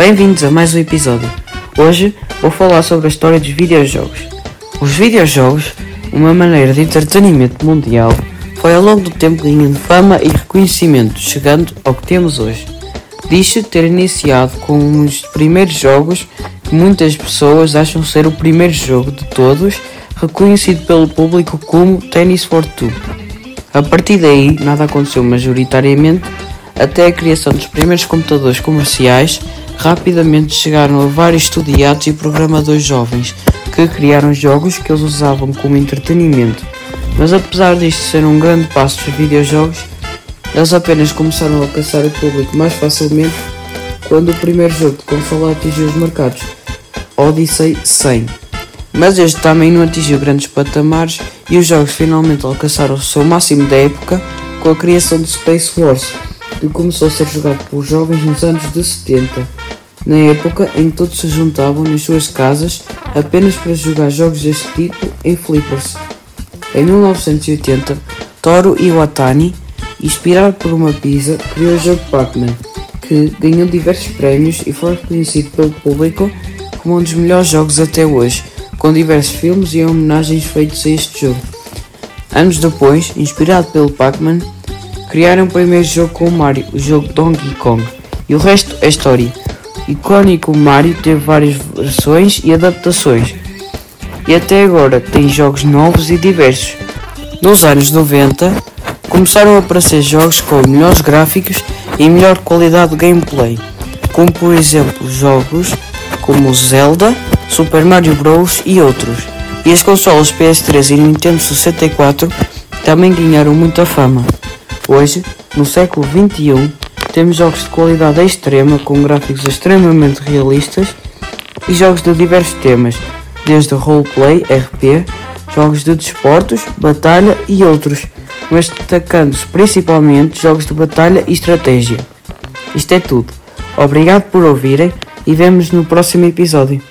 Bem-vindos a mais um episódio. Hoje vou falar sobre a história dos videojogos. Os videojogos, uma maneira de entretenimento mundial, foi ao longo do tempo ganhando fama e reconhecimento, chegando ao que temos hoje. Diz-se ter iniciado com um dos primeiros jogos que muitas pessoas acham ser o primeiro jogo de todos, reconhecido pelo público como Tennis for Two. A partir daí, nada aconteceu majoritariamente até a criação dos primeiros computadores comerciais, rapidamente chegaram a vários estudiados e programadores jovens que criaram jogos que eles usavam como entretenimento. Mas apesar disto ser um grande passo dos videojogos, eles apenas começaram a alcançar o público mais facilmente quando o primeiro jogo de console atingiu os mercados, Odyssey 100. Mas este também não atingiu grandes patamares e os jogos finalmente alcançaram o seu máximo da época com a criação de Space Wars, que começou a ser jogado por jovens nos anos de 70, na época em que todos se juntavam nas suas casas apenas para jogar jogos deste tipo em flippers. Em 1980, Toru Iwatani, inspirado por uma pizza, criou o jogo Pac-Man, que ganhou diversos prémios e foi reconhecido pelo público como um dos melhores jogos até hoje, com diversos filmes e homenagens feitos a este jogo. Anos depois, inspirado pelo Pac-Man, criaram o primeiro jogo com o Mario, o jogo Donkey Kong, e o resto é história. O icónico Mario teve várias versões e adaptações, e até agora tem jogos novos e diversos. Nos anos 90, começaram a aparecer jogos com melhores gráficos e melhor qualidade de gameplay, como por exemplo jogos como Zelda, Super Mario Bros. e outros. E as consolas PS3 e Nintendo 64 também ganharam muita fama. Hoje, no século XXI, temos jogos de qualidade extrema com gráficos extremamente realistas e jogos de diversos temas, desde roleplay, RP, jogos de desportos, batalha e outros, mas destacando-se principalmente jogos de batalha e estratégia. Isto é tudo. Obrigado por ouvirem e vemos no próximo episódio.